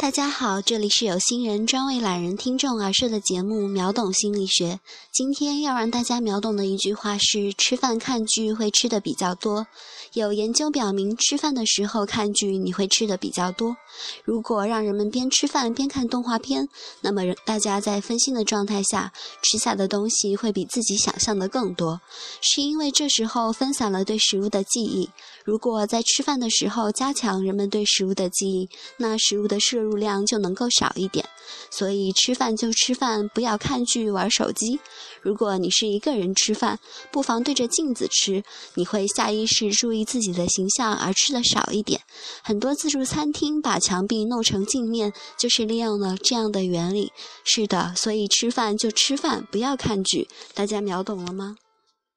大家好，这里是有心人专为懒人听众而设的节目《秒懂心理学》。今天要让大家秒懂的一句话是：吃饭看剧会吃的比较多。有研究表明，吃饭的时候看剧你会吃的比较多。如果让人们边吃饭边看动画片，那么大家在分心的状态下吃下的东西会比自己想象的更多，是因为这时候分散了对食物的记忆。如果在吃饭的时候加强人们对食物的记忆，那食物的摄入。入量就能够少一点，所以吃饭就吃饭，不要看剧玩手机。如果你是一个人吃饭，不妨对着镜子吃，你会下意识注意自己的形象而吃的少一点。很多自助餐厅把墙壁弄成镜面，就是利用了这样的原理。是的，所以吃饭就吃饭，不要看剧。大家秒懂了吗？